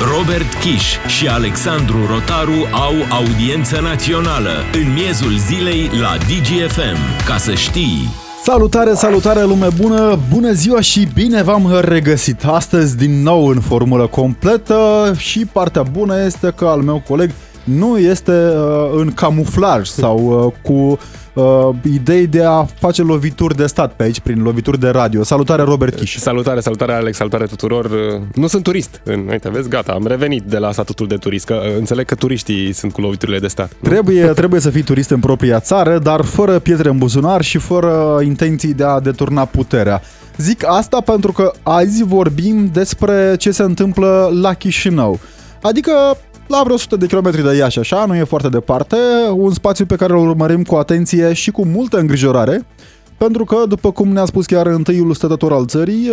Robert Kiș și Alexandru Rotaru au audiență națională în miezul zilei la DGFM. Ca să știi... Salutare, salutare lume bună, bună ziua și bine v-am regăsit astăzi din nou în formulă completă și partea bună este că al meu coleg nu este uh, în camuflaj sau uh, cu uh, idei de a face lovituri de stat pe aici, prin lovituri de radio. Salutare, Robert Chiș. Salutare, salutare, Alex, salutare tuturor. Nu sunt turist. Uite, vezi, gata, am revenit de la statutul de turist, că uh, înțeleg că turiștii sunt cu loviturile de stat. Nu? Trebuie, trebuie să fii turist în propria țară, dar fără pietre în buzunar și fără intenții de a deturna puterea. Zic asta pentru că azi vorbim despre ce se întâmplă la Chișinău. Adică la vreo 100 de kilometri de Iași, așa, nu e foarte departe, un spațiu pe care îl urmărim cu atenție și cu multă îngrijorare, pentru că, după cum ne-a spus chiar întâiul stătător al țării,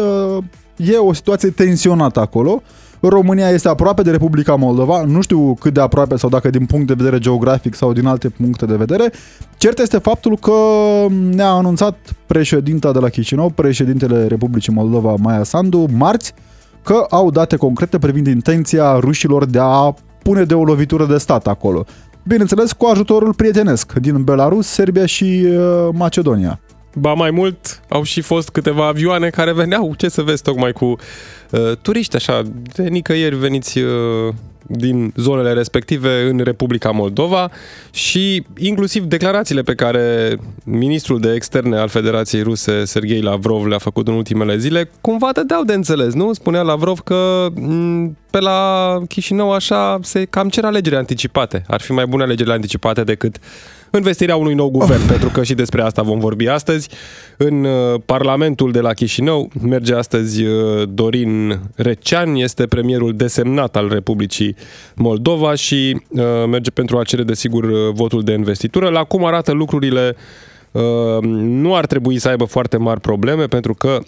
e o situație tensionată acolo. România este aproape de Republica Moldova, nu știu cât de aproape sau dacă din punct de vedere geografic sau din alte puncte de vedere. Cert este faptul că ne-a anunțat președinta de la Chișinău, președintele Republicii Moldova, Maia Sandu, marți, că au date concrete privind intenția rușilor de a pune de o lovitură de stat acolo. Bineînțeles, cu ajutorul prietenesc din Belarus, Serbia și uh, Macedonia. Ba mai mult, au și fost câteva avioane care veneau, ce să vezi, tocmai cu uh, turiști, așa, de nicăieri veniți uh, din zonele respective în Republica Moldova și inclusiv declarațiile pe care ministrul de externe al Federației Ruse, Sergei Lavrov, le-a făcut în ultimele zile, cumva dădeau de înțeles, nu? Spunea Lavrov că pe la Chișinău așa se cam cer alegeri anticipate. Ar fi mai bune alegerile anticipate decât învestirea unui nou guvern, oh. pentru că și despre asta vom vorbi astăzi. În uh, Parlamentul de la Chișinău merge astăzi uh, Dorin Recean, este premierul desemnat al Republicii Moldova și uh, merge pentru a cere, desigur, votul de investitură. La cum arată lucrurile, nu ar trebui să aibă foarte mari probleme, pentru că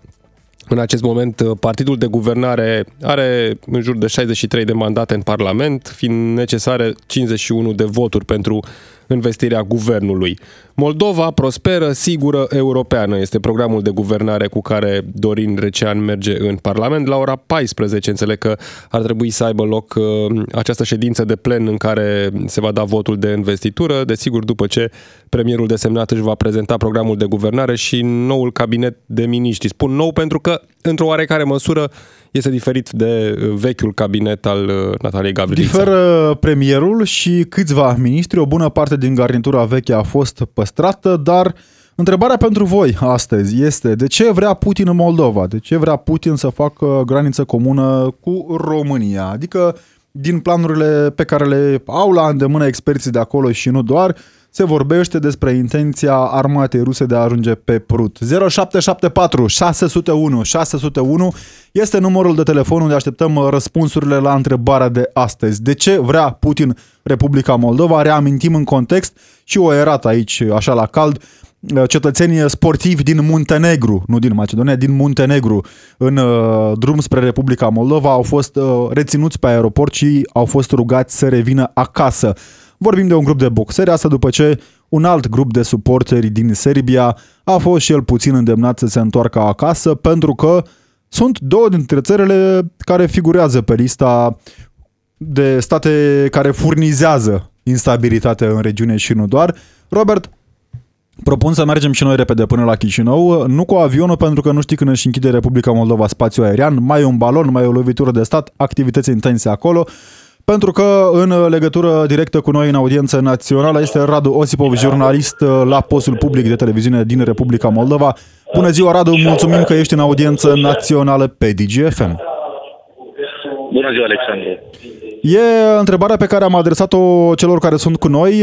în acest moment, partidul de guvernare are în jur de 63 de mandate în Parlament, fiind necesare 51 de voturi pentru învestirea guvernului. Moldova prosperă, sigură, europeană este programul de guvernare cu care Dorin Recean merge în Parlament. La ora 14 înțeleg că ar trebui să aibă loc uh, această ședință de plen în care se va da votul de investitură, desigur după ce premierul desemnat își va prezenta programul de guvernare și noul cabinet de miniștri. Spun nou pentru că, într-o oarecare măsură, este diferit de uh, vechiul cabinet al uh, Nataliei Gavrilița. Diferă premierul și câțiva miniștri, o bună parte din garnitura veche a fost păstrată, dar întrebarea pentru voi astăzi este de ce vrea Putin în Moldova? De ce vrea Putin să facă graniță comună cu România? Adică din planurile pe care le au la îndemână experții de acolo și nu doar, se vorbește despre intenția armatei ruse de a ajunge pe Prut. 0774 601 601 este numărul de telefon unde așteptăm răspunsurile la întrebarea de astăzi. De ce vrea Putin Republica Moldova? Reamintim în context și o erat aici, așa la cald, cetățenii sportivi din Muntenegru, nu din Macedonia, din Muntenegru, în uh, drum spre Republica Moldova, au fost uh, reținuți pe aeroport și au fost rugați să revină acasă. Vorbim de un grup de boxeri, asta după ce un alt grup de suporteri din Serbia a fost și el puțin îndemnat să se întoarcă acasă pentru că sunt două dintre țările care figurează pe lista de state care furnizează instabilitate în regiune și nu doar. Robert, Propun să mergem și noi repede până la Chișinău, nu cu avionul pentru că nu știi când își închide Republica Moldova spațiu aerian, mai e un balon, mai e o lovitură de stat, activități intense acolo pentru că în legătură directă cu noi în audiență națională este Radu Osipov, jurnalist la postul public de televiziune din Republica Moldova. Bună ziua, Radu, mulțumim că ești în audiență națională pe DGFM. Bună ziua, Alexandru. E întrebarea pe care am adresat-o celor care sunt cu noi,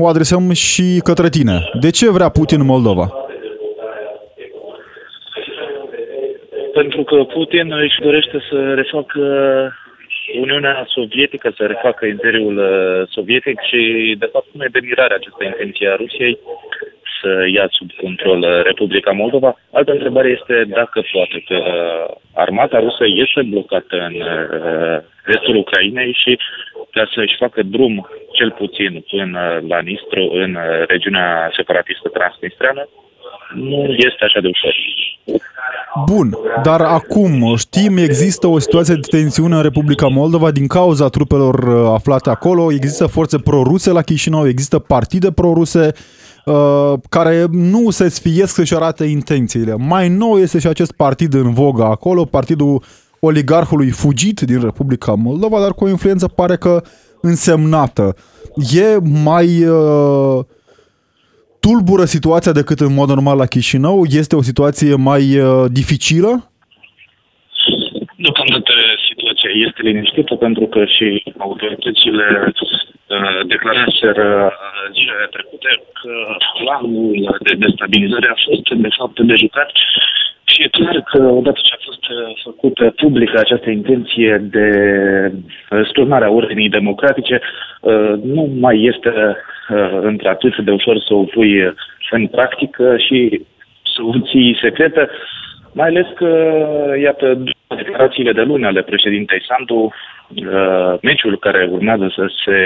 o adresăm și către tine. De ce vrea Putin Moldova? Pentru că Putin își dorește să refacă Uniunea Sovietică să refacă Imperiul uh, Sovietic și, de fapt, nu e demirarea această intenție a Rusiei să ia sub control uh, Republica Moldova. Altă întrebare este dacă poate, că uh, armata rusă este blocată în restul Ucrainei și ca să-și facă drum cel puțin până la Nistru, în regiunea separatistă transnistreană, nu este așa de ușor. Bun, dar acum știm, există o situație de tensiune în Republica Moldova din cauza trupelor uh, aflate acolo, există forțe proruse la Chișinău, există partide proruse uh, care nu se sfiesc să-și arate intențiile. Mai nou este și acest partid în vogă acolo, partidul oligarhului fugit din Republica Moldova, dar cu o influență pare că însemnată. E mai uh, tulbură situația decât în mod normal la Chișinău? Este o situație mai uh, dificilă? Deocamdată situația este liniștită pentru că și autoritățile uh, declaraseră uh, zilele trecute că planul de destabilizare a fost de fapt de jucat și e clar că odată ce a fost uh, făcută publică această intenție de uh, sturnare a ordinii democratice, uh, nu mai este între atât de ușor să o pui în practică și să o ții secretă, mai ales că, iată, declarațiile de luni ale președintei Sandu, meciul care urmează să se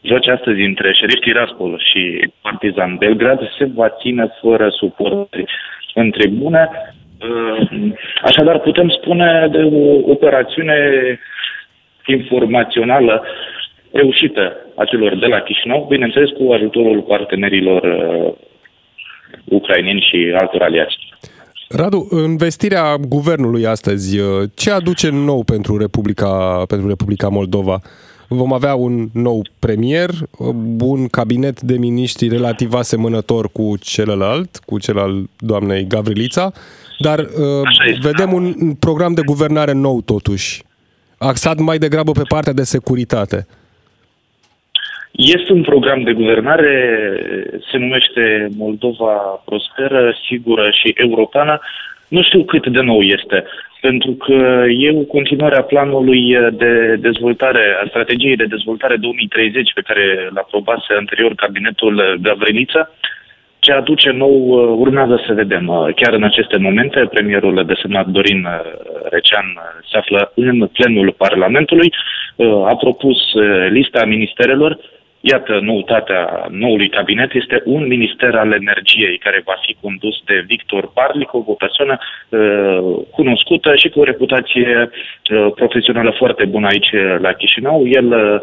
joace astăzi între Șerif Tiraspol și Partizan Belgrad se va ține fără suporteri în tribune. Așadar, putem spune de o operațiune informațională reușită a celor de la Chișinău, bineînțeles cu ajutorul partenerilor uh, ucraineni și altor aliați. Radu, în vestirea guvernului astăzi, uh, ce aduce nou pentru Republica, pentru Republica Moldova? Vom avea un nou premier, un cabinet de miniștri relativ asemănător cu celălalt, cu cel al doamnei Gavrilița, dar uh, vedem un program de guvernare nou totuși, axat mai degrabă pe partea de securitate. Este un program de guvernare, se numește Moldova Prosperă, Sigură și Europeană. Nu știu cât de nou este pentru că e o continuare a planului de dezvoltare, a strategiei de dezvoltare 2030 pe care l-a aprobase anterior cabinetul Gavrilița. Ce aduce nou urmează să vedem. Chiar în aceste momente, premierul desemnat Dorin Recean se află în plenul Parlamentului, a propus lista ministerelor Iată, noutatea noului cabinet este un minister al energiei care va fi condus de Victor Parlikov, o persoană uh, cunoscută și cu o reputație uh, profesională foarte bună aici la Chișinău. El uh,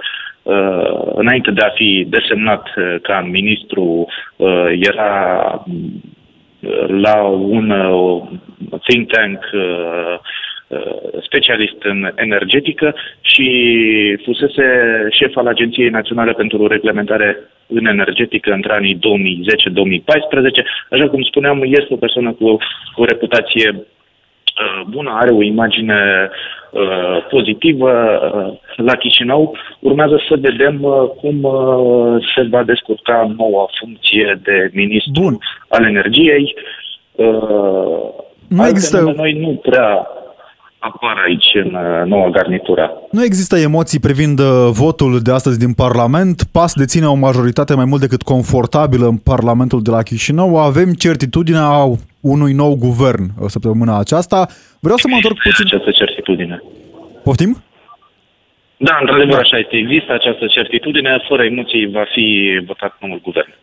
înainte de a fi desemnat uh, ca ministru, uh, era uh, la un think tank Uh, specialist în energetică și fusese șef al Agenției Naționale pentru Reglementare în energetică între anii 2010-2014. Așa cum spuneam, este o persoană cu o reputație uh, bună, are o imagine uh, pozitivă la Chișinău. Urmează să vedem cum se va descurca noua funcție de ministru Bun. al energiei. nu există... Noi nu prea apar aici în uh, noua garnitură. Nu există emoții privind uh, votul de astăzi din Parlament. PAS deține o majoritate mai mult decât confortabilă în Parlamentul de la Chișinău. Avem certitudinea unui nou guvern uh, săptămâna aceasta. Vreau să mă întorc puțin... Această certitudine. Poftim? Da, într-adevăr așa este. Există această certitudine. Fără emoții va fi votat noul guvern.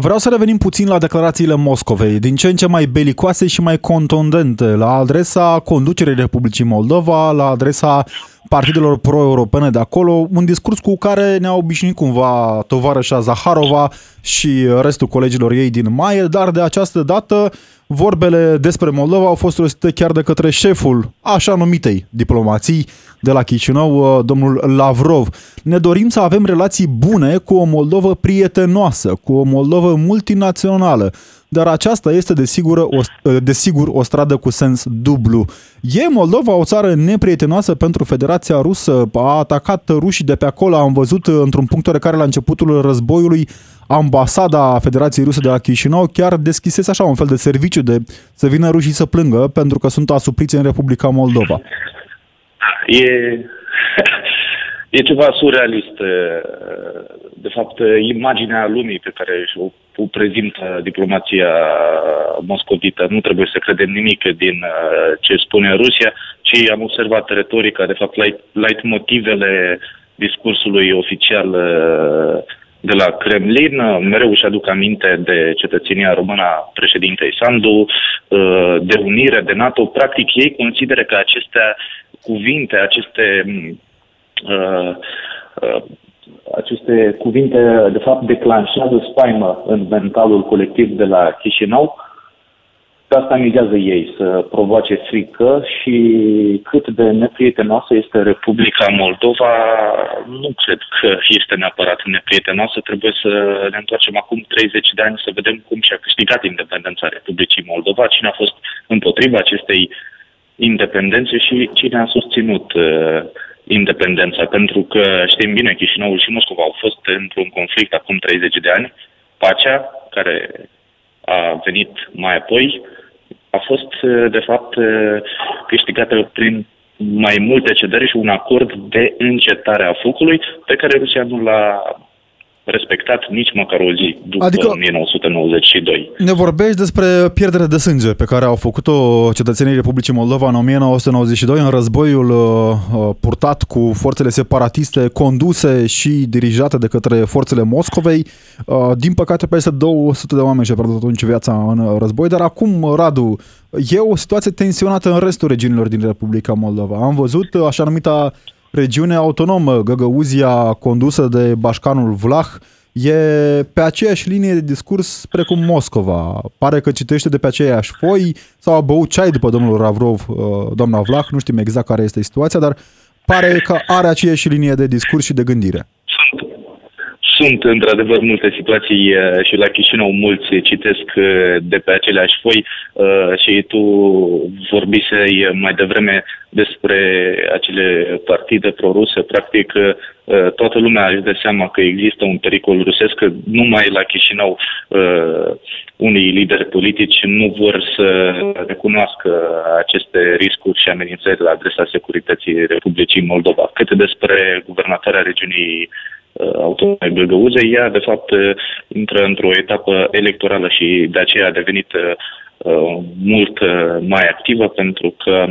Vreau să revenim puțin la declarațiile Moscovei, din ce în ce mai belicoase și mai contundente la adresa conducerii Republicii Moldova, la adresa partidelor pro-europene de acolo, un discurs cu care ne-a obișnuit cumva tovarășa Zaharova și restul colegilor ei din Maie, dar de această dată vorbele despre Moldova au fost rostite chiar de către șeful așa numitei diplomații de la Chișinău, domnul Lavrov. Ne dorim să avem relații bune cu o Moldovă prietenoasă, cu o Moldovă multinațională, dar aceasta este desigur o, desigur o stradă cu sens dublu. E Moldova o țară neprietenoasă pentru Federația Rusă, a atacat rușii de pe acolo, am văzut într-un punct care la începutul războiului ambasada Federației Ruse de la Chișinău chiar deschisese așa un fel de serviciu de să vină rușii să plângă pentru că sunt asupriți în Republica Moldova. E, e ceva surrealist. De fapt, imaginea lumii pe care o prezintă diplomația moscovită, nu trebuie să credem nimic din uh, ce spune Rusia, ci am observat retorica, de fapt, light, light motivele discursului oficial uh, de la Kremlin. Mereu își aduc aminte de cetățenia română a președintei Sandu, de unire, de NATO. Practic, ei consideră că aceste cuvinte, aceste aceste cuvinte, de fapt, declanșează spaimă în mentalul colectiv de la Chișinău pe asta amizează ei, să provoace frică și cât de neprietenoasă este Republica Moldova, nu cred că este neapărat neprietenoasă. Trebuie să ne întoarcem acum 30 de ani să vedem cum și-a câștigat independența Republicii Moldova, cine a fost împotriva acestei independențe și cine a susținut uh, independența. Pentru că știm bine, Chișinăul și Moscova au fost într-un conflict acum 30 de ani. Pacea, care a venit mai apoi, a fost, uh, de fapt, uh, câștigată prin mai multe cedări și un acord de încetare a focului pe care Rusia nu l-a respectat nici măcar o zi după adică 1992. Ne vorbești despre pierderea de sânge pe care au făcut-o cetățenii Republicii Moldova în 1992 în războiul uh, uh, purtat cu forțele separatiste conduse și dirijate de către forțele Moscovei. Uh, din păcate, peste 200 de oameni și-au pierdut atunci viața în război, dar acum, Radu, e o situație tensionată în restul regiunilor din Republica Moldova. Am văzut așa numita regiune autonomă, Găgăuzia, condusă de bașcanul Vlah, e pe aceeași linie de discurs precum Moscova. Pare că citește de pe aceeași foi sau a băut ceai după domnul Ravrov, uh, doamna Vlah, nu știm exact care este situația, dar pare că are aceeași linie de discurs și de gândire. Sunt într-adevăr multe situații uh, și la Chișinău mulți citesc uh, de pe aceleași foi și tu vorbisei mai devreme despre acele partide proruse. Practic, uh, toată lumea își dă seama că există un pericol rusesc, că numai la Chișinău uh, unii lideri politici nu vor să recunoască aceste riscuri și amenințări la adresa securității Republicii Moldova. Cât despre guvernatoarea regiunii uh, autonome Găgăuze, ea de fapt intră într-o etapă electorală și de aceea a devenit mult mai activă pentru că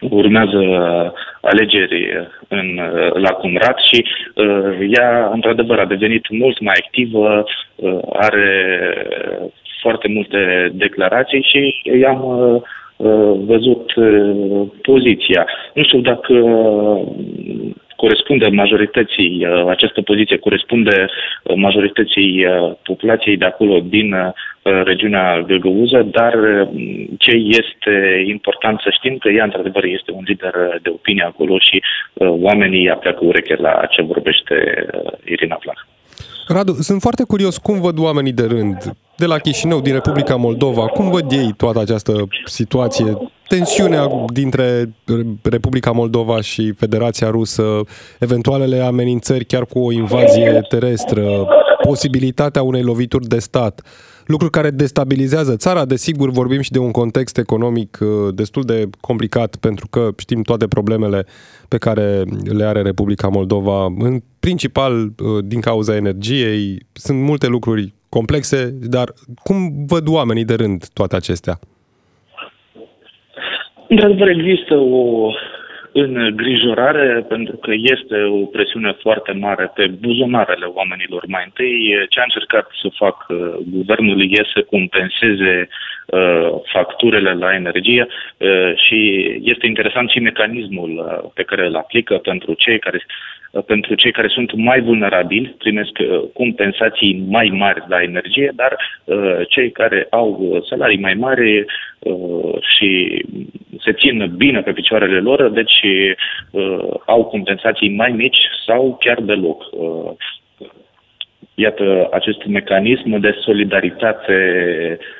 urmează alegeri în, la Cumrat și uh, ea, într-adevăr, a devenit mult mai activă, uh, are foarte multe declarații și i-am uh, văzut poziția. Nu știu dacă corespunde majorității, uh, această poziție corespunde uh, majorității uh, populației de acolo din regiunea Găgăuză, dar ce este important să știm că ea într-adevăr este un lider de opinie acolo și oamenii apleacă ureche la ce vorbește Irina Vlah. Radu, sunt foarte curios cum văd oamenii de rând de la Chișinău, din Republica Moldova, cum văd ei toată această situație tensiunea dintre Republica Moldova și Federația Rusă, eventualele amenințări chiar cu o invazie terestră, posibilitatea unei lovituri de stat, lucruri care destabilizează țara. Desigur, vorbim și de un context economic uh, destul de complicat, pentru că știm toate problemele pe care le are Republica Moldova, în principal uh, din cauza energiei. Sunt multe lucruri complexe, dar cum văd oamenii de rând toate acestea? Într-adevăr, există o îngrijorare pentru că este o presiune foarte mare pe buzunarele oamenilor. Mai întâi, ce a încercat să fac uh, guvernul e să compenseze uh, facturile la energie uh, și este interesant și mecanismul uh, pe care îl aplică pentru cei care Uh, pentru cei care sunt mai vulnerabili, primesc uh, compensații mai mari la energie, dar uh, cei care au salarii mai mari și se țin bine pe picioarele lor, deci au compensații mai mici sau chiar deloc. Iată acest mecanism de solidaritate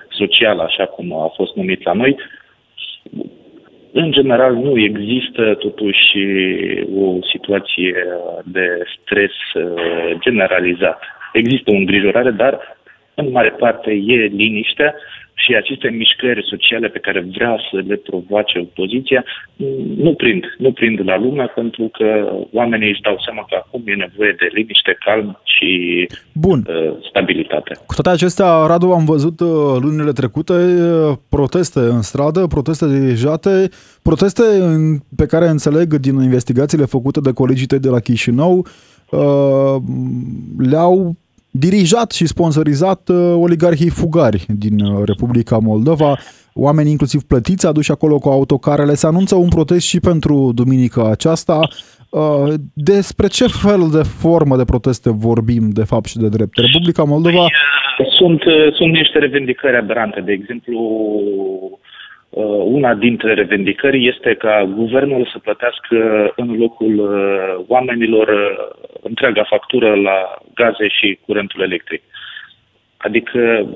socială, așa cum a fost numit la noi, în general, nu există totuși o situație de stres uh, generalizat. Există o îngrijorare, dar în mare parte e liniște și aceste mișcări sociale pe care vrea să le provoace opoziția nu prind, nu prind la lume pentru că oamenii își dau seama că acum e nevoie de liniște, calm și Bun. Uh, stabilitate. Cu toate acestea, Radu, am văzut uh, lunile trecute uh, proteste în stradă, proteste dirijate, proteste pe care înțeleg din investigațiile făcute de colegii tăi de la Chișinău, uh, le-au dirijat și sponsorizat uh, oligarhii fugari din uh, Republica Moldova, oameni inclusiv plătiți aduși acolo cu autocarele. Se anunță un protest și pentru duminica aceasta. Uh, despre ce fel de formă de proteste vorbim, de fapt și de drept? Republica Moldova... Sunt, sunt niște revendicări aberante. De exemplu, Uh, una dintre revendicări este ca guvernul să plătească în locul uh, oamenilor uh, întreaga factură la gaze și curentul electric. Adică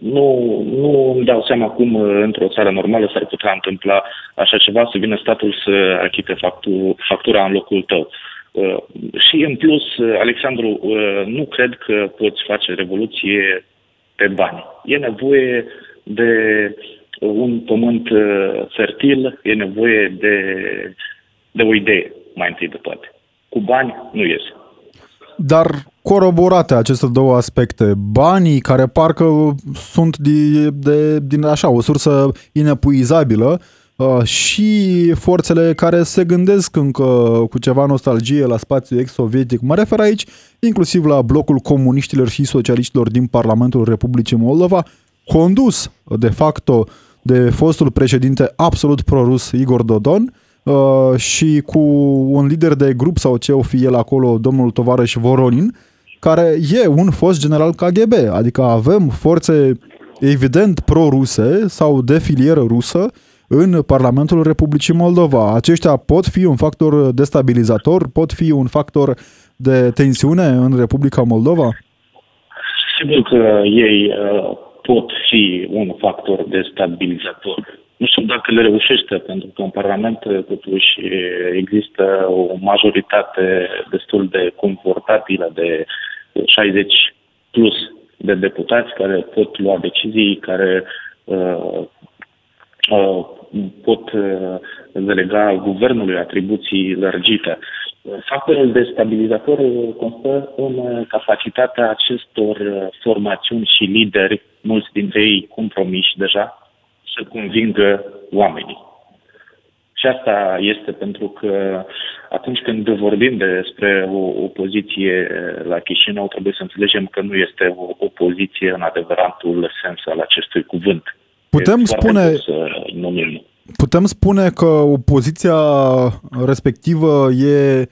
nu, nu îmi dau seama cum într-o țară normală s-ar putea întâmpla așa ceva, să vină statul să achite factura în locul tău. Și în plus, Alexandru, nu cred că poți face revoluție pe bani. E nevoie de un pământ uh, fertil e nevoie de, de o idee, mai întâi de toate. Cu bani nu iese. Dar coroborate aceste două aspecte, banii care parcă sunt de, de, din așa o sursă inepuizabilă uh, și forțele care se gândesc încă cu ceva nostalgie la spațiul ex-sovietic. Mă refer aici inclusiv la blocul comuniștilor și socialiștilor din Parlamentul Republicii Moldova, condus de facto uh, de fostul președinte absolut prorus Igor Dodon uh, și cu un lider de grup sau ce o fi el acolo, domnul tovarăș Voronin, care e un fost general KGB, adică avem forțe evident pro-ruse sau de filieră rusă în Parlamentul Republicii Moldova. Aceștia pot fi un factor destabilizator, pot fi un factor de tensiune în Republica Moldova? Sigur că ei uh, pot fi un factor destabilizator. Nu știu dacă le reușește, pentru că în Parlament totuși există o majoritate destul de confortabilă de 60 plus de deputați care pot lua decizii, care uh, uh, pot uh, delega guvernului atribuții lărgite. Factorul destabilizator constă în capacitatea acestor formațiuni și lideri, mulți dintre ei compromiși deja, să convingă oamenii. Și asta este pentru că atunci când vorbim despre o opoziție la Chișinău, trebuie să înțelegem că nu este o opoziție în adevăratul sens al acestui cuvânt. Putem spune, putem spune că opoziția respectivă e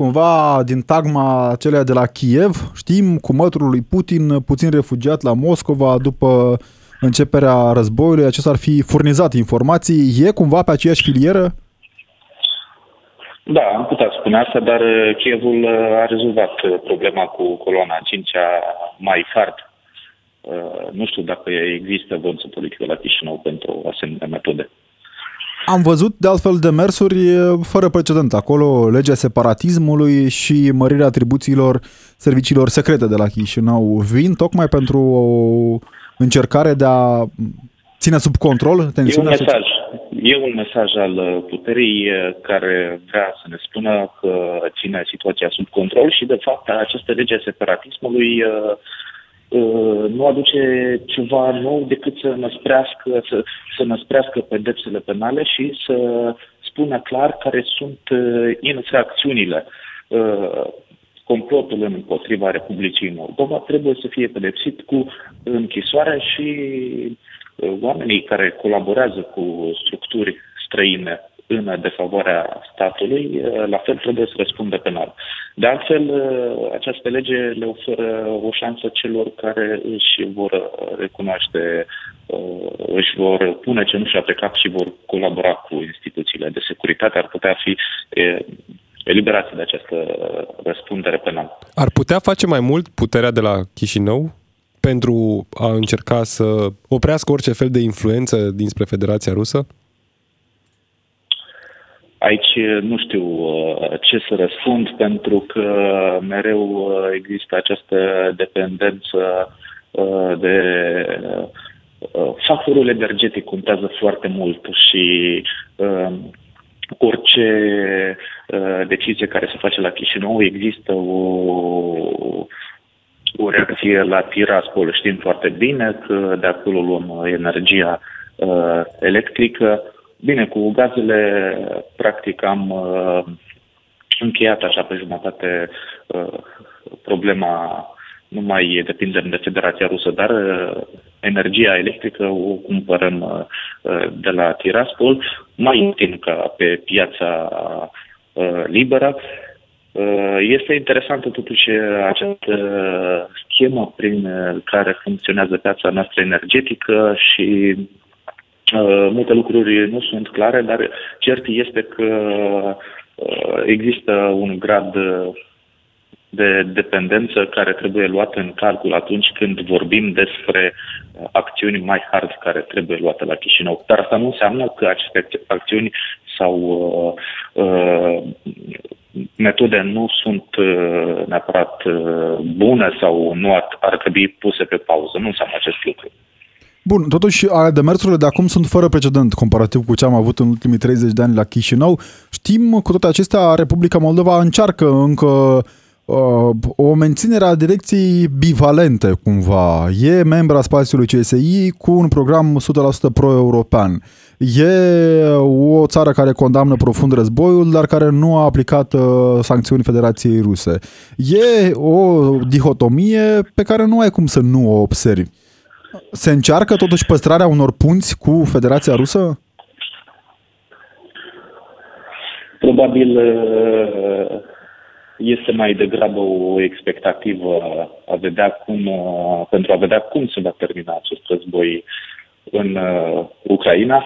cumva din tagma acelea de la Kiev, știm, cu mătrul lui Putin, puțin refugiat la Moscova după începerea războiului, acesta ar fi furnizat informații, e cumva pe aceeași filieră? Da, am putea spune asta, dar Kievul a rezolvat problema cu coloana 5 mai fart. Nu știu dacă există vânță politică la Chișinău pentru asemenea metode. Am văzut de altfel demersuri fără precedent acolo, legea separatismului și mărirea atribuțiilor serviciilor secrete de la Chișinău vin tocmai pentru o încercare de a ține sub control tensiunea? E un mesaj, e un mesaj al puterii care vrea să ne spună că ține situația sub control și de fapt această lege a separatismului Uh, nu aduce ceva nou decât să năsprească, să, să năsprească pedepsele penale și să spună clar care sunt uh, infracțiunile. Uh, complotul împotriva Republicii Moldova trebuie să fie pedepsit cu închisoarea și oamenii care colaborează cu structuri străine în defavoarea statului, la fel trebuie să răspundă penal. De altfel, această lege le oferă o șansă celor care își vor recunoaște, își vor pune cenușa pe cap și vor colabora cu instituțiile de securitate, ar putea fi eliberați de această răspundere penală. Ar putea face mai mult puterea de la Chișinău pentru a încerca să oprească orice fel de influență dinspre Federația Rusă? Aici nu știu uh, ce să răspund pentru că mereu uh, există această dependență uh, de factorul energetic contează foarte mult și orice decizie care se face la Chișinău există o, o reacție la Tiraspol. Știm foarte bine că de acolo luăm energia electrică Bine, cu gazele, practic, am, uh, încheiat așa pe jumătate uh, problema nu mai depindem de Federația Rusă, dar uh, energia electrică o cumpărăm uh, de la Tiraspol mai ieftin ca pe piața liberă. Este interesantă totuși această schemă prin care funcționează piața noastră energetică și multe lucruri nu sunt clare, dar cert este că există un grad de dependență care trebuie luată în calcul atunci când vorbim despre uh, acțiuni mai hard care trebuie luate la Chișinău. Dar asta nu înseamnă că aceste acțiuni sau uh, uh, metode nu sunt uh, neapărat uh, bune sau nu ar, ar trebui puse pe pauză. Nu înseamnă acest lucru. Bun, totuși demersurile de acum sunt fără precedent comparativ cu ce am avut în ultimii 30 de ani la Chișinău. Știm cu toate acestea, Republica Moldova încearcă încă Uh, o menținere a direcției bivalente cumva. E membra spațiului CSI cu un program 100% pro-european. E o țară care condamnă profund războiul, dar care nu a aplicat uh, sancțiuni Federației Ruse. E o dihotomie pe care nu ai cum să nu o observi. Se încearcă totuși păstrarea unor punți cu Federația Rusă? Probabil uh, este mai degrabă o expectativă a vedea cum, uh, pentru a vedea cum se va termina acest război în uh, Ucraina.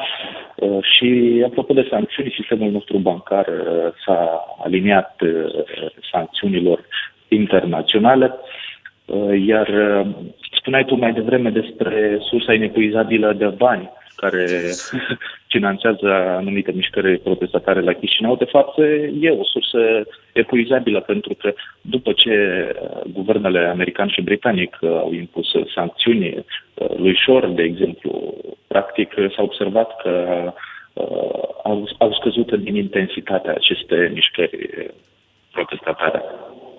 Uh, și apropo de sancțiuni, sistemul nostru bancar uh, s-a aliniat uh, sancțiunilor internaționale, uh, iar uh, spuneai tu mai devreme despre sursa inepuizabilă de bani care finanțează anumite mișcări protestatare la Chișinău, de fapt e o sursă epuizabilă, pentru că după ce uh, guvernele american și britanic uh, au impus sancțiuni uh, lui Shore, de exemplu, practic s-a observat că au, au scăzut din intensitatea aceste mișcări protestatare.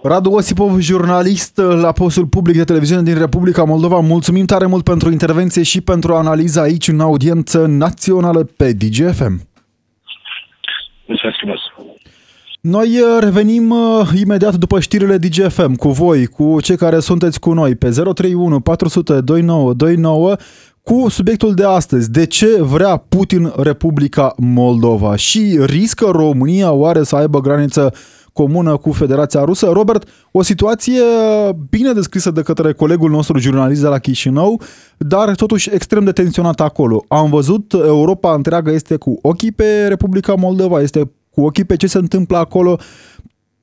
Radu Osipov, jurnalist la postul public de televiziune din Republica Moldova, mulțumim tare mult pentru intervenție și pentru analiza aici în audiență națională pe DGFM. Mulțumesc frumos! Noi uh, revenim uh, imediat după știrile DGFM cu voi, cu cei care sunteți cu noi pe 031 400 2929 cu subiectul de astăzi. De ce vrea Putin Republica Moldova? Și riscă România oare să aibă graniță comună cu Federația Rusă. Robert, o situație bine descrisă de către colegul nostru jurnalist de la Chișinău, dar totuși extrem de tensionată acolo. Am văzut, Europa întreagă este cu ochii pe Republica Moldova, este cu ochii pe ce se întâmplă acolo.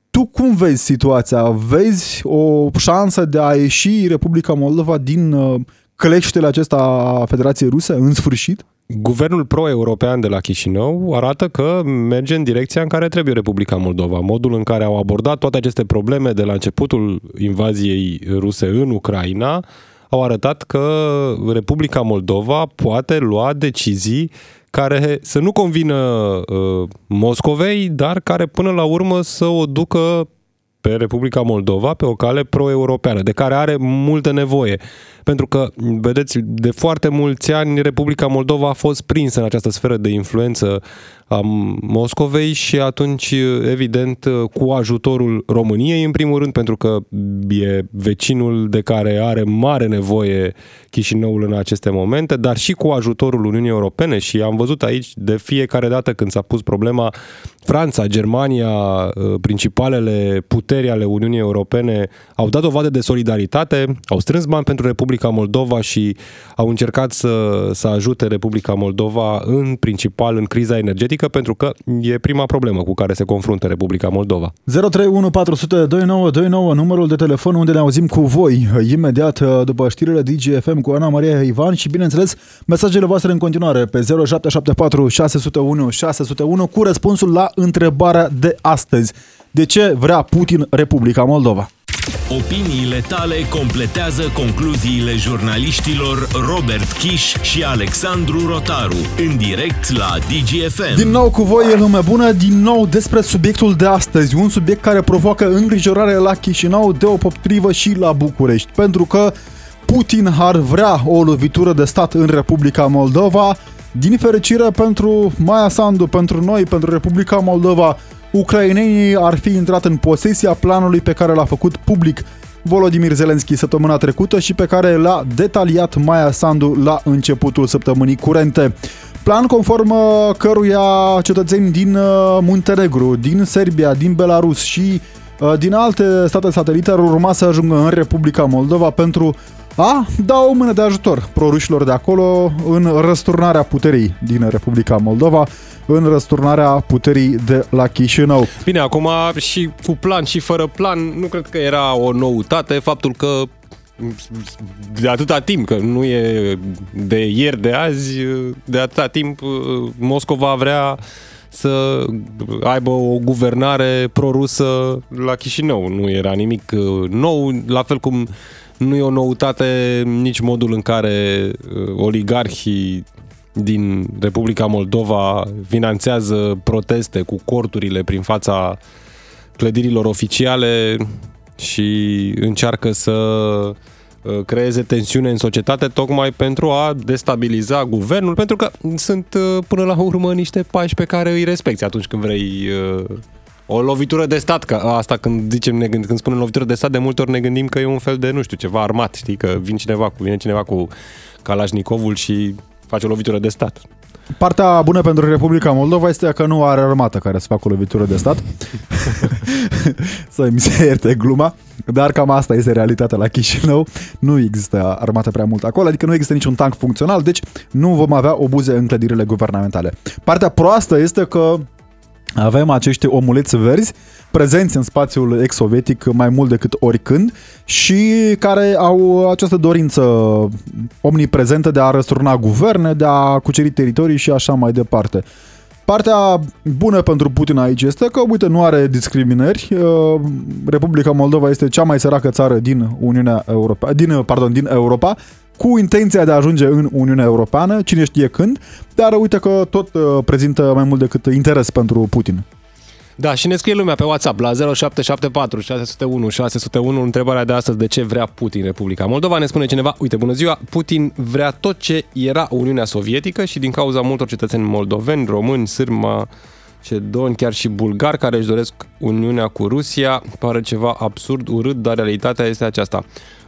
Tu cum vezi situația? Vezi o șansă de a ieși Republica Moldova din uh, cleștele acesta a Federației Ruse în sfârșit? Guvernul pro-european de la Chișinău arată că merge în direcția în care trebuie Republica Moldova. Modul în care au abordat toate aceste probleme de la începutul invaziei ruse în Ucraina au arătat că Republica Moldova poate lua decizii care să nu convină uh, Moscovei, dar care până la urmă să o ducă pe Republica Moldova pe o cale pro-europeană, de care are multă nevoie. Pentru că, vedeți, de foarte mulți ani Republica Moldova a fost prinsă în această sferă de influență a Moscovei și atunci, evident, cu ajutorul României, în primul rând, pentru că e vecinul de care are mare nevoie Chișinăul în aceste momente, dar și cu ajutorul Uniunii Europene. Și am văzut aici de fiecare dată când s-a pus problema Franța, Germania, principalele puteri ale Uniunii Europene au dat dovadă de solidaritate, au strâns bani pentru Republica Moldova și au încercat să, să ajute Republica Moldova în principal în criza energetică, pentru că e prima problemă cu care se confruntă Republica Moldova. 031 400 2929, numărul de telefon unde ne auzim cu voi imediat după știrile DGFM cu Ana Maria Ivan și bineînțeles mesajele voastre în continuare pe 0774 601 601 cu răspunsul la întrebarea de astăzi. De ce vrea Putin Republica Moldova? Opiniile tale completează concluziile jurnaliștilor Robert Kiș și Alexandru Rotaru în direct la DGFM. Din nou cu voi e lume bună, din nou despre subiectul de astăzi, un subiect care provoacă îngrijorare la Chișinău, deopotrivă și la București, pentru că Putin ar vrea o lovitură de stat în Republica Moldova. Din fericire pentru Maia Sandu, pentru noi, pentru Republica Moldova, ucrainenii ar fi intrat în posesia planului pe care l-a făcut public Volodymyr Zelensky săptămâna trecută și pe care l-a detaliat Maia Sandu la începutul săptămânii curente. Plan conform uh, căruia cetățeni din uh, Muntenegru, din Serbia, din Belarus și uh, din alte state satelite ar urma să ajungă în Republica Moldova pentru a da o mână de ajutor prorușilor de acolo în răsturnarea puterii din Republica Moldova, în răsturnarea puterii de la Chișinău. Bine, acum și cu plan și fără plan, nu cred că era o noutate faptul că de atâta timp, că nu e de ieri, de azi, de atâta timp Moscova vrea să aibă o guvernare prorusă la Chișinău. Nu era nimic nou, la fel cum nu e o noutate nici modul în care uh, oligarhii din Republica Moldova finanțează proteste cu corturile prin fața clădirilor oficiale și încearcă să uh, creeze tensiune în societate tocmai pentru a destabiliza guvernul, pentru că sunt uh, până la urmă niște pași pe care îi respecti atunci când vrei o lovitură de stat, că asta când zicem, ne gând, când spunem lovitură de stat, de multe ori ne gândim că e un fel de, nu știu, ceva armat, știi, că vine cineva cu, vine cineva cu Kalashnikovul și face o lovitură de stat. Partea bună pentru Republica Moldova este că nu are armată care să facă o lovitură de stat. să mi se ierte gluma. Dar cam asta este realitatea la Chișinău. Nu există armată prea mult acolo, adică nu există niciun tank funcțional, deci nu vom avea obuze în clădirile guvernamentale. Partea proastă este că avem acești omuleți verzi prezenți în spațiul ex-sovietic mai mult decât oricând și care au această dorință omniprezentă de a răsturna guverne, de a cuceri teritorii și așa mai departe. Partea bună pentru Putin aici este că, uite, nu are discriminări. Uh, Republica Moldova este cea mai săracă țară din Uniunea Europa, din, pardon, din Europa cu intenția de a ajunge în Uniunea Europeană, cine știe când, dar uite că tot uh, prezintă mai mult decât interes pentru Putin. Da, și ne scrie lumea pe WhatsApp la 0774 601 601 întrebarea de astăzi de ce vrea Putin Republica Moldova. Ne spune cineva, uite, bună ziua, Putin vrea tot ce era Uniunea Sovietică și din cauza multor cetățeni moldoveni, români, sârma, cedoni, chiar și bulgari care își doresc Uniunea cu Rusia, pare ceva absurd, urât, dar realitatea este aceasta.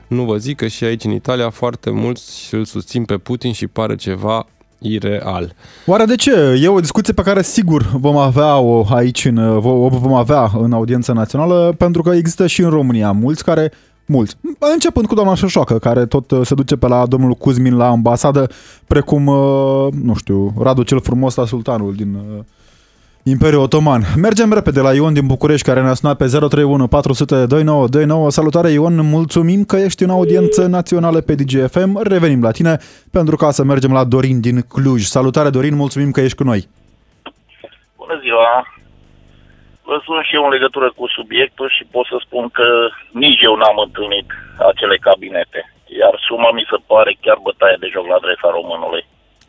Nu vă zic că și aici în Italia foarte mulți îl susțin pe Putin și pare ceva ireal. Oare de ce? E o discuție pe care sigur vom avea o aici în, o vom avea în audiența națională pentru că există și în România mulți care mulți. Începând cu doamna Șoșoacă, care tot se duce pe la domnul Cuzmin la ambasadă, precum, nu știu, Radu cel frumos la sultanul din Imperiul Otoman. Mergem repede la Ion din București, care ne-a sunat pe 031 400 2929. Salutare Ion, mulțumim că ești în audiență națională pe DGFM. Revenim la tine pentru ca să mergem la Dorin din Cluj. Salutare Dorin, mulțumim că ești cu noi. Bună ziua! Vă sun și eu în legătură cu subiectul și pot să spun că nici eu n-am întâlnit acele cabinete. Iar suma mi se pare chiar bătaie de joc la adresa românului.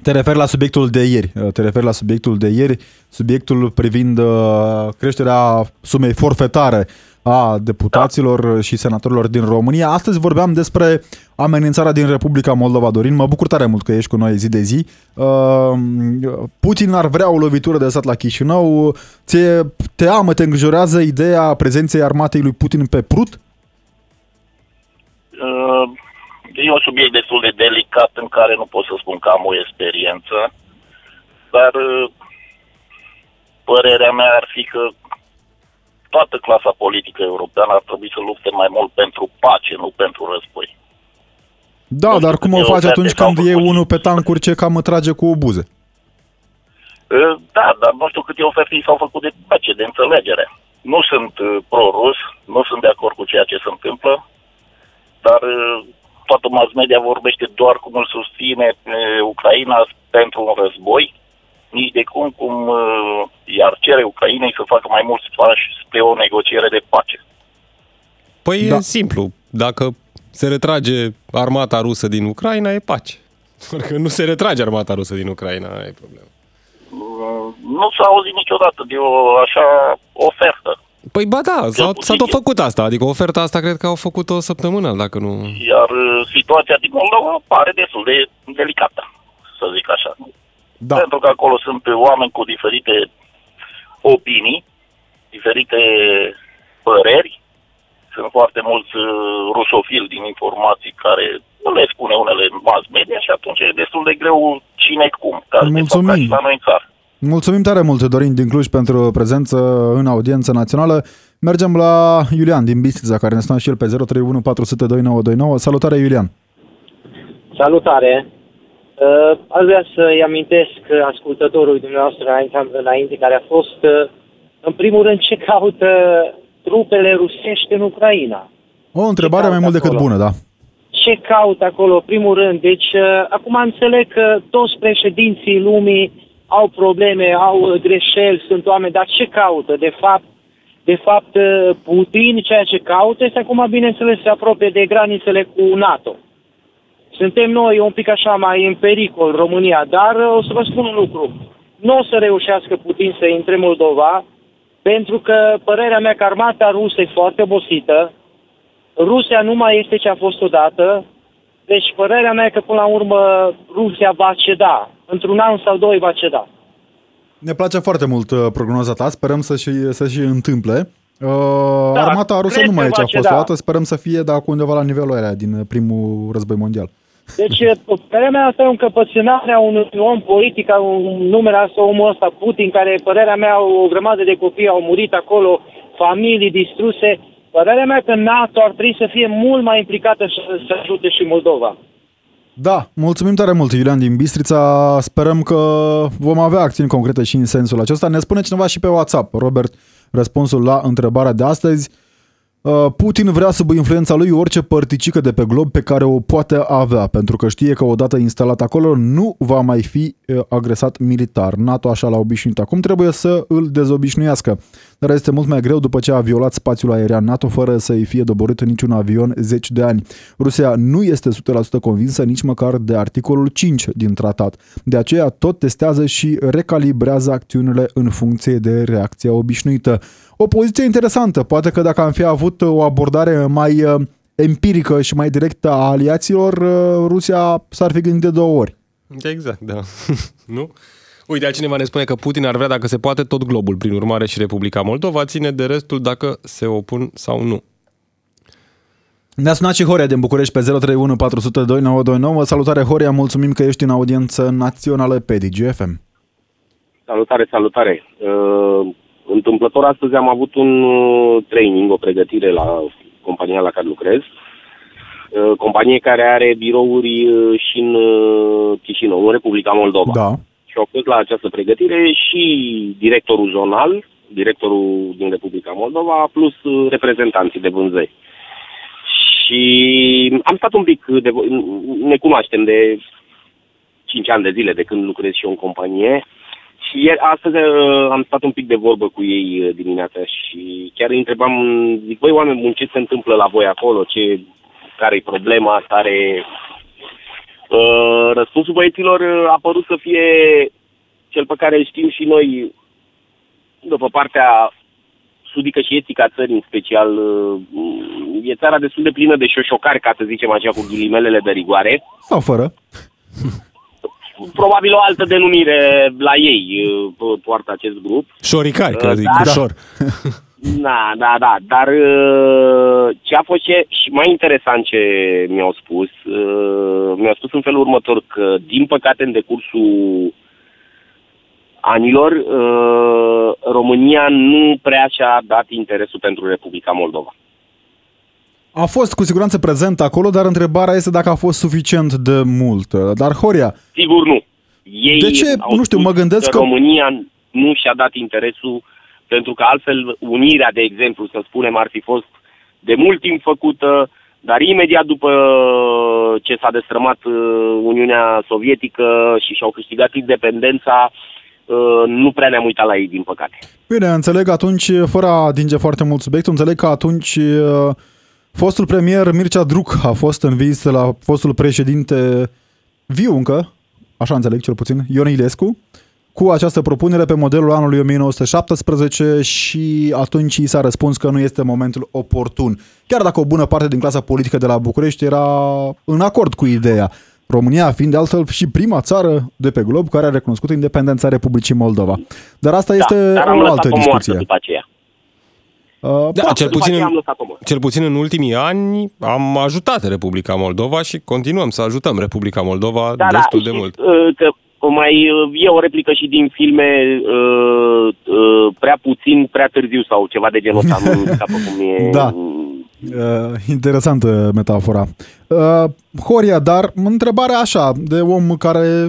Te referi la subiectul de ieri. Te referi la subiectul de ieri, subiectul privind uh, creșterea sumei forfetare a deputaților da. și senatorilor din România. Astăzi vorbeam despre amenințarea din Republica Moldova. Dorin, mă bucur tare mult că ești cu noi zi de zi. Uh, Putin ar vrea o lovitură de stat la Chișinău. Ție te amă, te îngrijorează ideea prezenței armatei lui Putin pe Prut? Uh E un subiect destul de delicat în care nu pot să spun că am o experiență, dar uh, părerea mea ar fi că toată clasa politică europeană ar trebui să lupte mai mult pentru pace, nu pentru război. Da, nu dar cum o faci atunci când e unul pe tancuri ce cam trage cu obuze? Uh, da, dar nu știu câte oferte s-au făcut de pace, de înțelegere. Nu sunt uh, pro-rus, nu sunt de acord cu ceea ce se întâmplă, dar toată mass media vorbește doar cum îl susține Ucraina pentru un război, nici de cum cum iar cere Ucrainei să facă mai mulți pași spre o negociere de pace. Păi da. e simplu. Dacă se retrage armata rusă din Ucraina, e pace. Că nu se retrage armata rusă din Ucraina, e problemă. Nu s-a auzit niciodată de o așa ofertă. Păi ba da, s-a, s-a tot făcut asta, adică oferta asta cred că au făcut o săptămână, dacă nu... Iar uh, situația din Moldova pare destul de delicată, să zic așa. Da. Pentru că acolo sunt oameni cu diferite opinii diferite păreri. Sunt foarte mulți uh, rusofili din informații care nu le spune unele mass media și atunci e destul de greu cine cum. Ca Mulțumim. De fapt, ca și la noi în țară. Mulțumim tare mult, Dorin din Cluj, pentru prezență în audiență națională. Mergem la Iulian din Bistrița, care ne sună și el pe 031 400 2929. Salutare, Iulian! Salutare! Uh, aș vrea să-i amintesc ascultătorului dumneavoastră înainte, care a fost, uh, în primul rând, ce caută trupele rusești în Ucraina. O întrebare mai mult decât acolo? bună, da. Ce caută acolo, în primul rând? Deci, uh, acum înțeleg că toți președinții lumii au probleme, au uh, greșeli, sunt oameni, dar ce caută? De fapt, de fapt, uh, Putin ceea ce caută este acum, bineînțeles, se apropie de granițele cu NATO. Suntem noi un pic așa mai în pericol, România, dar uh, o să vă spun un lucru. Nu o să reușească Putin să intre în Moldova, pentru că părerea mea că armata rusă e foarte obosită, Rusia nu mai este ce a fost odată, deci părerea mea e că până la urmă Rusia va ceda. Într-un an sau doi va ceda. Ne place foarte mult uh, prognoza ta, sperăm să și, să și întâmple. Uh, Da, armata rusă cred nu că mai e ce a va fost ceda. odată, sperăm să fie de acum undeva la nivelul ăla din primul război mondial. Deci, părerea mea asta e o încăpățânare a unui om politic, a un numele asta, omul ăsta, Putin, care, părerea mea, o grămadă de copii au murit acolo, familii distruse. Părerea mea că NATO ar trebui să fie mult mai implicată și să ajute și Moldova. Da, mulțumim tare mult, Iulian din Bistrița. Sperăm că vom avea acțiuni concrete și în sensul acesta. Ne spune cineva și pe WhatsApp, Robert, răspunsul la întrebarea de astăzi. Uh, Putin vrea sub influența lui orice părticică de pe glob pe care o poate avea, pentru că știe că odată instalat acolo nu va mai fi uh, agresat militar. NATO așa l-a obișnuit. Acum trebuie să îl dezobișnuiască. Dar este mult mai greu după ce a violat spațiul aerian NATO fără să-i fie doborât niciun avion zeci de ani. Rusia nu este 100% convinsă nici măcar de articolul 5 din tratat. De aceea tot testează și recalibrează acțiunile în funcție de reacția obișnuită. O poziție interesantă. Poate că dacă am fi avut o abordare mai uh, empirică și mai directă a aliaților, uh, Rusia s-ar fi gândit de două ori. Exact, da. nu? Uite, altcineva ne spune că Putin ar vrea, dacă se poate, tot globul. Prin urmare, și Republica Moldova ține de restul dacă se opun sau nu. Ne-a sunat și Horia din București pe 031 400 2929. Salutare Horia, mulțumim că ești în audiență națională pe DGFM. Salutare, salutare. Uh, întâmplător astăzi am avut un uh, training, o pregătire la compania la care lucrez. Uh, companie care are birouri uh, și în uh, Chișinău, în Republica Moldova. Da. Și au fost la această pregătire și directorul zonal, directorul din Republica Moldova, plus uh, reprezentanții de vânzări. Și am stat un pic, de, ne cunoaștem de 5 ani de zile de când lucrez și eu în companie. Și ieri, astăzi uh, am stat un pic de vorbă cu ei uh, dimineața și chiar îi întrebam, zic, băi, oameni buni, ce se întâmplă la voi acolo, ce, care e problema, care... Uh, răspunsul băieților uh, a părut să fie cel pe care îl știm și noi, după partea sudică și etică a țării în special, uh, e țara destul de plină de șoșocari, ca să zicem așa, cu ghilimelele de rigoare. Sau fără. Probabil o altă denumire la ei uh, poartă acest grup. Șoricari, că Uh, zic, da, cu da. șor. Da, da, da, dar uh, ce a fost ce, și mai interesant ce mi-au spus, uh, mi-au spus în felul următor că, din păcate, în decursul anilor, uh, România nu prea și-a dat interesul pentru Republica Moldova. A fost cu siguranță prezent acolo, dar întrebarea este dacă a fost suficient de mult. Dar Horia, Sigur nu. Ei De ce? au Nu știu, spus mă gândesc că- România nu și-a dat interesul, pentru că altfel unirea, de exemplu, să spunem, ar fi fost de mult timp făcută, dar imediat după ce s-a destrămat uh, Uniunea Sovietică și și-au câștigat independența, uh, nu prea ne-am uitat la ei, din păcate. Bine, înțeleg atunci, fără a atinge foarte mult subiectul, înțeleg că atunci uh, fostul premier Mircea Druc a fost în vizită la fostul președinte viu încă, așa înțeleg cel puțin, Ion Ilescu, cu această propunere pe modelul anului 1917 și atunci i s-a răspuns că nu este momentul oportun. Chiar dacă o bună parte din clasa politică de la București era în acord cu ideea. România fiind de altfel și prima țară de pe glob care a recunoscut independența Republicii Moldova. Dar asta este da, dar am o lăsat altă o moartă discuție. după aceea. Uh, Da, cel După puțin, aceea am în, lăsat-o, mă. cel puțin în ultimii ani am ajutat Republica Moldova și continuăm să ajutăm Republica Moldova Da, destul da, de știți, mult. uh, Că mai uh, e o replică și din filme uh, uh, prea puțin, prea târziu sau ceva de genul ăsta, nu scapă cum e. Da. Uh, interesantă metafora. Uh, Horia, dar întrebarea așa, de om care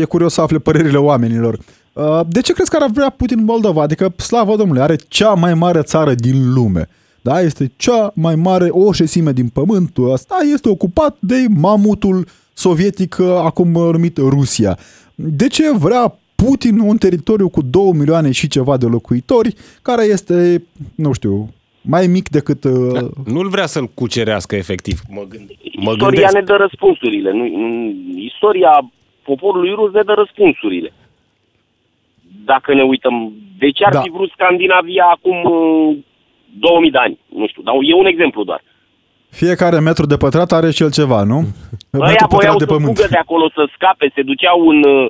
e curios să afle părerile oamenilor. Uh, de ce crezi că ar vrea Putin Moldova? Adică, slavă Domnului, are cea mai mare țară din lume. Da, este cea mai mare, o șesime din pământul ăsta este ocupat de mamutul sovietic, uh, acum uh, numit Rusia. De ce vrea Putin un teritoriu cu 2 milioane și ceva de locuitori, care este, nu știu, mai mic decât... Uh, Da, nu-l vrea să-l cucerească efectiv. Mă, gând, mă Istoria gândesc. ne dă răspunsurile. Nu, nu, istoria poporului rus ne dă răspunsurile. Dacă ne uităm, de ce ar Da. fi vrut Scandinavia acum uh, 2000 de ani? Nu știu, dar e un exemplu doar. Fiecare metru de pătrat are și el ceva, nu? Ăia metru voiau pătrat de să pământ. fugă de acolo, să scape, se duceau în uh,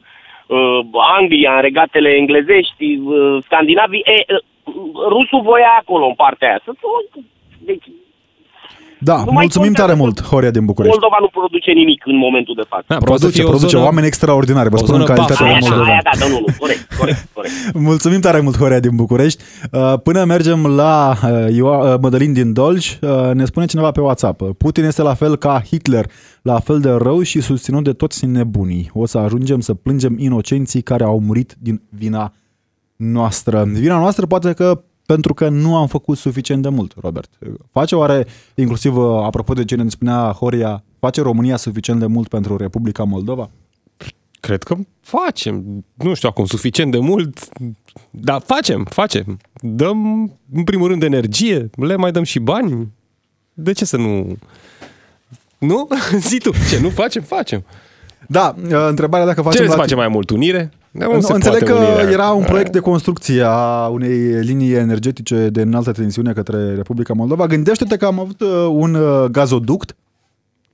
uh, Anglia, în regatele englezești, uh, scandinavii. E, uh, rusul voia acolo, în partea aia. Să deci, Da, Nu mai mulțumim contează tare că mult, Horia din București. Moldova nu produce nimic în momentul de față. Da, poate să Produce, fie o produce zonă- oameni extraordinari, vă o spun în zonă calitate de buffer. Aia da, moldovan. aia da, nu, nu, corect, corect, corect. Mulțumim tare mult, Horia din București. Uh, Până mergem la uh, Ioa- uh, Mădălin din Dolj, uh, ne spune cineva pe WhatsApp. Putin este la fel ca Hitler, la fel de rău și susținut de toți nebunii. O să ajungem să plângem inocenții care au murit din vina noastră. Vina noastră poate că pentru că nu am făcut suficient de mult, Robert. Face oare, inclusiv uh, apropo de ce ne spunea Horia, face România suficient de mult pentru Republica Moldova? Cred că facem. Nu știu acum suficient de mult, dar facem, facem. Dăm, în primul rând, energie, le mai dăm și bani. De ce să nu... Nu? Zi tu, ce, nu facem? Facem. Da, uh, întrebarea dacă facem... Ce la- să facem mai mult? Unire? Da, Nu, se înțeleg poate că unirea. era un proiect de construcție a unei linii energetice de înaltă tensiune către Republica Moldova. Gândește-te că am avut uh, un uh, gazoduct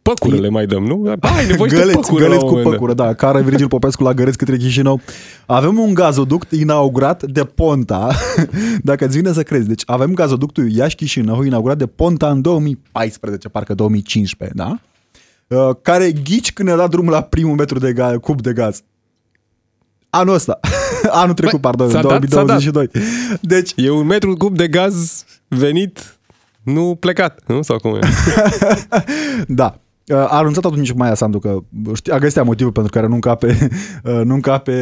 Păcură le mai dăm, nu? Ai nevoie și de Găleți, păcură la găleți un cu moment dat. păcură, da, care Virgil Popescu la Găreți către Chișinău. Avem un gazoduct inaugurat de Ponta, dacă îți vine să crezi. Deci avem gazoductul Iași-Chișinău inaugurat de Ponta în 2014, parcă 2015, da? Uh, Care ghici când ne-a dat drumul la primul metru de ga- cub de gaz. Anul ăsta. Anul trecut, Bă, pardon, s-a în dat, s-a dat. 2022. Deci, E un metru cub de gaz venit, nu plecat, nu? Sau cum e? Da. A anunțat atunci Maia Sandu că știa, găsea motivul pentru care nu încape, nu încape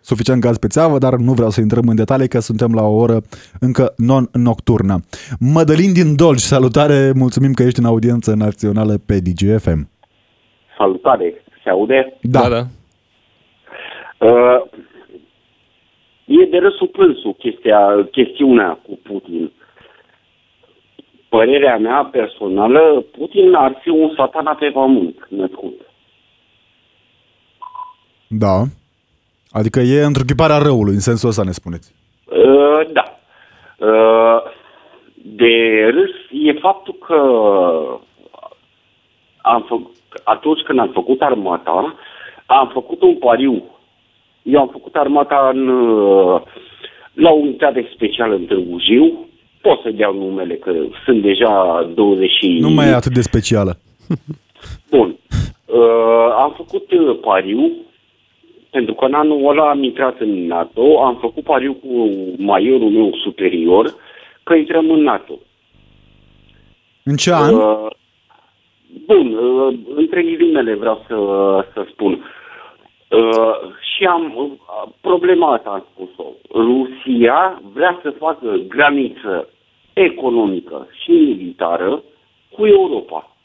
suficient gaz pe țeavă, dar nu vreau să intrăm în detalii că suntem la o oră încă non-nocturnă. Mădălin din Dolj, salutare, mulțumim că ești în audiență națională pe DGFM. Salutare, se aude? Da, da. da. Uh, e de râsul plânsul chestia, chestiunea cu Putin. Părerea mea personală, Putin ar fi un satana pe pământ născut. da. Adică e întruchiparea răului, în sensul ăsta ne spuneți. Uh, da. Uh, de râs e faptul că am făcut, atunci când am făcut armata, am făcut un pariu. Eu am făcut armata în, uh, la o unitate specială în Târgu Jiu. Pot să dau numele, că sunt deja 20 și... Nu mai e atât de specială. Bun. Uh, am făcut uh, pariu, pentru că în anul ăla am intrat în NATO, am făcut pariu cu majorul meu superior că intrăm în NATO. În ce an? Uh, bun, uh, între ghilimele vreau să, să spun. Uh, și am uh, problema asta am spus-o. Rusia vrea să facă graniță economică și militară cu Europa.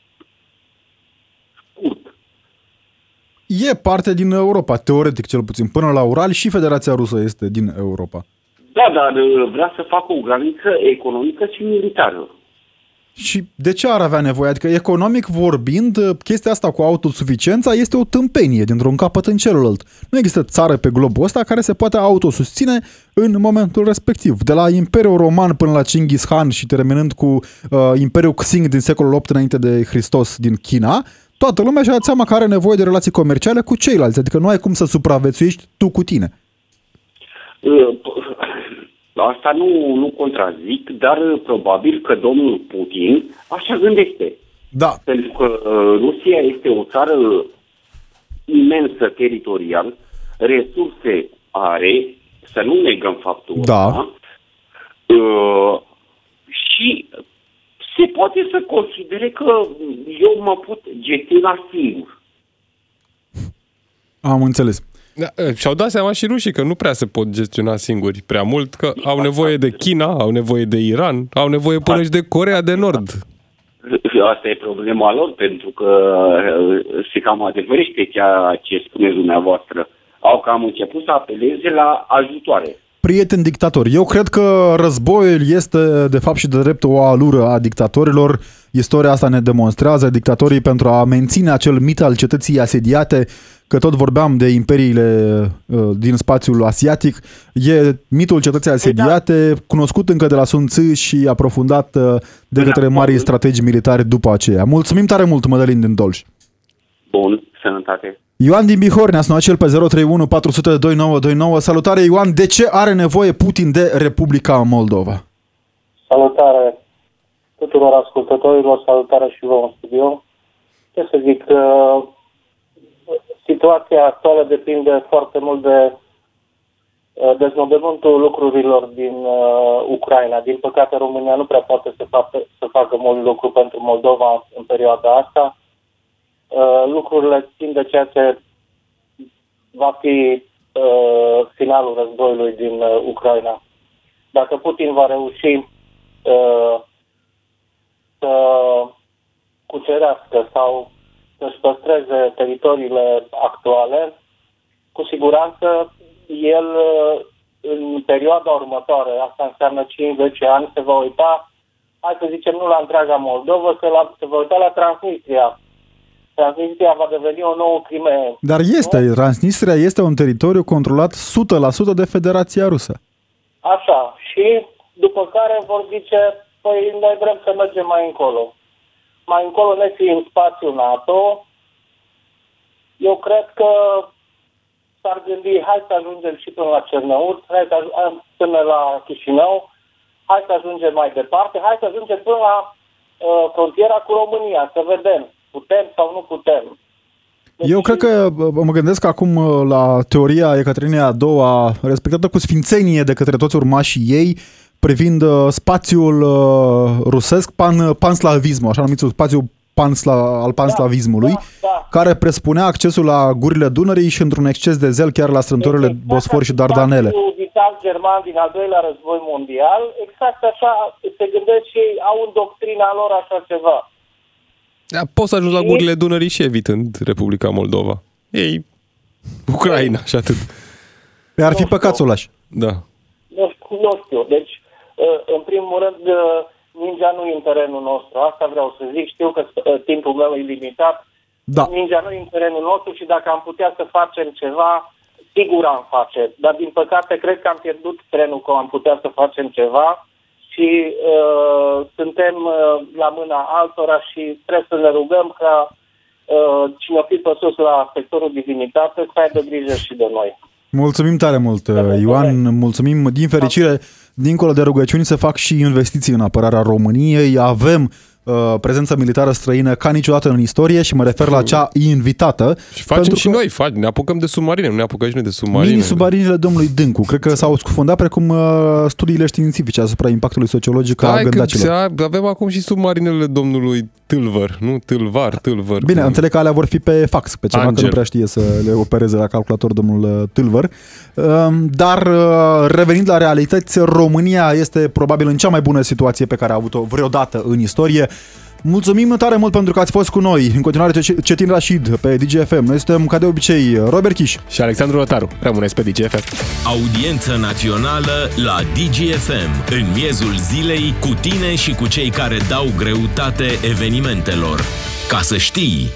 Scurt. E parte din Europa, teoretic cel puțin. Până la Ural și Federația Rusă este din Europa. Da, dar uh, vrea să facă o graniță economică și militară. Și de ce ar avea nevoie? Adică economic vorbind, chestia asta cu autosuficiența este o tâmpenie dintr-un capăt în celălalt. Nu există țară pe globul ăsta care se poate autosusține în momentul respectiv. De la Imperiul Roman până la Genghis Khan și terminând cu uh, Imperiul Xing din secolul 8 înainte de Hristos din China, toată lumea și-a dat seama că are nevoie de relații comerciale cu ceilalți. Adică nu ai cum să supraviețuiești tu cu tine. Uh, Asta nu, nu contrazic, dar uh, probabil că domnul Putin așa gândește. Da. Pentru că uh, Rusia este o țară imensă teritorial, resurse are, să nu negăm faptul Da. ăsta, uh, și se poate să considere că eu mă pot gestiona singur. Am înțeles. Da, eh, și-au dat seama și rușii că nu prea se pot gestiona singuri prea mult, că au nevoie de China, au nevoie de Iran, au nevoie până și de Corea de Nord. Asta e problema lor, pentru că uh, se cam adeverește ceea ce spuneți dumneavoastră. Au cam început să apeleze la ajutoare. Prieten dictator. Eu cred că războiul este, de fapt și de drept, o alură a dictatorilor. Istoria asta ne demonstrează. Dictatorii, pentru a menține acel mit al cetății asediate, că tot vorbeam de imperiile uh, din spațiul asiatic, e mitul cetății asediate, cunoscut încă de la Sun Tzu și aprofundat uh, de către marii strategi militari după aceea. Mulțumim tare mult, Mădălin din Dolj. Bun, sănătate. Ioan din Bihor ne-a sunat cel pe 031 400 2929. Salutare Ioan, de ce are nevoie Putin de Republica Moldova? Salutare tuturor ascultătorilor, salutare și vouă în studio. Ce să zic, uh, situația actuală depinde foarte mult de uh, deznodământul lucrurilor din uh, Ucraina. Din păcate, România nu prea poate să facă, să facă mult lucru pentru Moldova în perioada asta. Uh, lucrurile țin de ceea ce va fi uh, finalul războiului din uh, Ucraina. Dacă Putin va reuși uh, să cucerească sau să-și păstreze teritoriile actuale, cu siguranță el uh, în perioada următoare, asta înseamnă 5-10 ani, se va uita, hai să zicem, nu la întreaga Moldovă, se, la, se va uita la Transnistria. Transnistria va deveni o nouă Crimea. Dar este, Transnistria este un teritoriu controlat 100% de Federația Rusă. Așa, și după care vor zice, păi noi vrem să mergem mai încolo. Mai încolo ne fi în spațiul NATO, eu cred că s-ar gândi, hai să ajungem și până la Cernăuț, hai să ajungem până la Chișinău, hai să ajungem mai departe, hai să ajungem până la uh, frontiera cu România, să vedem, putem sau nu putem. Deci, Eu cred că bă, mă gândesc acum uh, la teoria Ecaterinei a doua, respectată cu sfințenie de către toți urmașii ei, privind uh, spațiul uh, rusesc, pan, panslavismul, așa numitul spațiu pansla, al panslavismului, da, da. care presupunea accesul la gurile Dunării și într-un exces de zel chiar la strâmtorile Exact Bosfor și ca Dardanele. spațiul vital german din al doilea război mondial, exact așa se gândesc și ei, au în doctrina lor așa ceva. Da, poți să ajungi la gurile Dunării și evitând Republica Moldova. Ei, Ucraina și atât. Ar fi păcat să o lași. Da. Nu, știu- nu știu. Deci, uh, în primul rând, uh, mingea nu e în terenul nostru. Asta vreau să zic. Știu că uh, timpul meu e limitat. Da. Mingea nu e în terenul nostru și dacă am putea să facem ceva, sigur am face. Dar, din păcate, cred că am pierdut trenul că am putea să facem ceva și uh, suntem uh, la mâna altora și trebuie să ne rugăm ca uh, cine o fi pe sus la sectorul divinitate să aibă grijă și de noi. Mulțumim tare mult, uh, Ioan, mulțumim. Din fericire, dincolo de rugăciuni, se fac și investiții în apărarea României. Avem uh, prezență militară străină ca niciodată în istorie și mă refer la cea invitată. Și facem și noi, fac, ne apucăm de submarine, nu ne apucăm și noi de submarine. Mini-submarinele domnului Dâncu. Cred că s-au scufundat precum uh, studiile științifice asupra impactului sociologic al Hai că gândacilor. se- avem acum și submarinele domnului Tâlvăr, nu? Tâlvar, Tâlvăr. Bine, cum- înțeleg că alea vor fi pe fax, pe ceva că Angel. nu prea știe să le opereze la calculator domnul uh, Tâlvăr. Um, Dar uh, revenind la realități, România este probabil în cea mai bună situație pe care a avut-o vreodată în istorie. Mulțumim tare mult pentru că ați fost cu noi. În continuare, Ce- Cetin Rașid pe DGFM. Noi suntem, ca de obicei, Robert Chiș. Și Alexandru Rotaru. Rămâneți pe DGFM. Audiență națională la DGFM, în miezul zilei, cu tine și cu cei care dau greutate evenimentelor. Ca să știi,